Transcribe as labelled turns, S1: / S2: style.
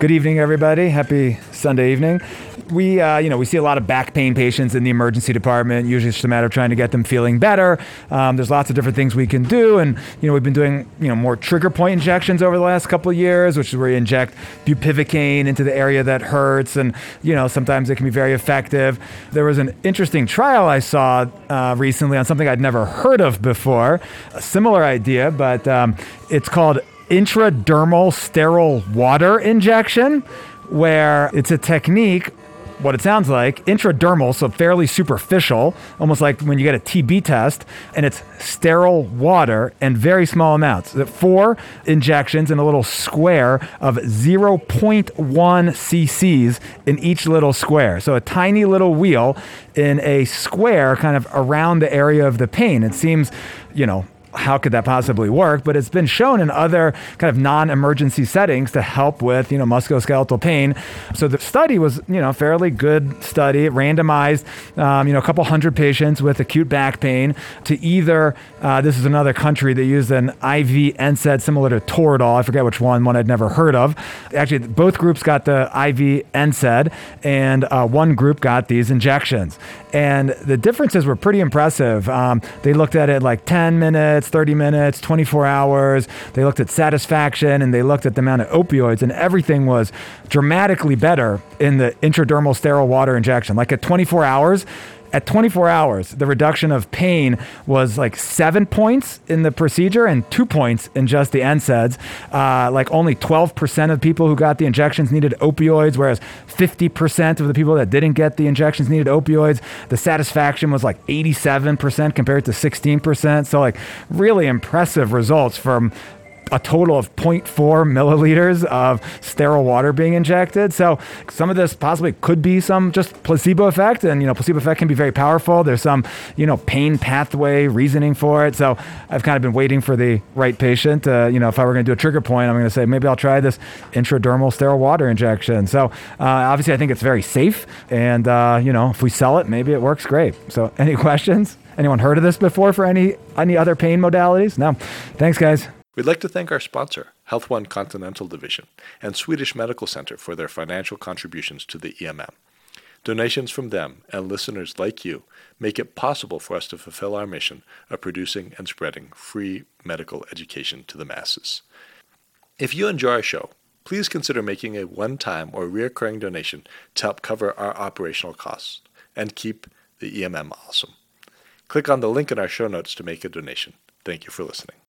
S1: Good evening, everybody. Happy Sunday evening. We, uh, you know, we see a lot of back pain patients in the emergency department. Usually, it's just a matter of trying to get them feeling better. Um, there's lots of different things we can do, and you know, we've been doing, you know, more trigger point injections over the last couple of years, which is where you inject bupivacaine into the area that hurts, and you know, sometimes it can be very effective. There was an interesting trial I saw uh, recently on something I'd never heard of before, a similar idea, but um, it's called intradermal sterile water injection, where it's a technique, what it sounds like, intradermal, so fairly superficial, almost like when you get a TB test, and it's sterile water and very small amounts. Four injections in a little square of 0.1 cc's in each little square. So a tiny little wheal in a square kind of around the area of the pain. It seems, you know, how could that possibly work? But it's been shown in other kind of non-emergency settings to help with, you know, musculoskeletal pain. So the study was, you know, fairly good study, randomized, um, you know, a couple hundred patients with acute back pain to either, uh, this is another country that used an IV NSAID similar to Toradol. I forget which one, one I'd never heard of. Actually, both groups got the IV NSAID and uh, one group got these injections. And the differences were pretty impressive. Um, they looked at it like 10 minutes, 30 minutes, 24 hours. They looked at satisfaction and they looked at the amount of opioids, and everything was dramatically better in the intradermal sterile water injection. Like at 24 hours, at 24 hours, the reduction of pain was like seven points in the procedure and two points in just the NSAIDs. Uh, like only 12% of people who got the injections needed opioids, whereas 50% of the people that didn't get the injections needed opioids. The satisfaction was like 87% compared to 16%. So, like, really impressive results from a total of 0.4 milliliters of sterile water being injected. So some of this possibly could be some just placebo effect, and you know placebo effect can be very powerful. There's some you know pain pathway reasoning for it. So I've kind of been waiting for the right patient. Uh, you know, if I were going to do a trigger point, I'm going to say maybe I'll try this intradermal sterile water injection. So uh, obviously, I think it's very safe, and uh, you know if we sell it, maybe it works great. So any questions? Anyone heard of this before for any any other pain modalities? No. Thanks, guys.
S2: We'd like to thank our sponsor, Health One Continental Division, and Swedish Medical Center for their financial contributions to the EMM. Donations from them and listeners like you make it possible for us to fulfill our mission of producing and spreading free medical education to the masses. If you enjoy our show, please consider making a one time or recurring donation to help cover our operational costs and keep the EMM awesome. Click on the link in our show notes to make a donation. Thank you for listening.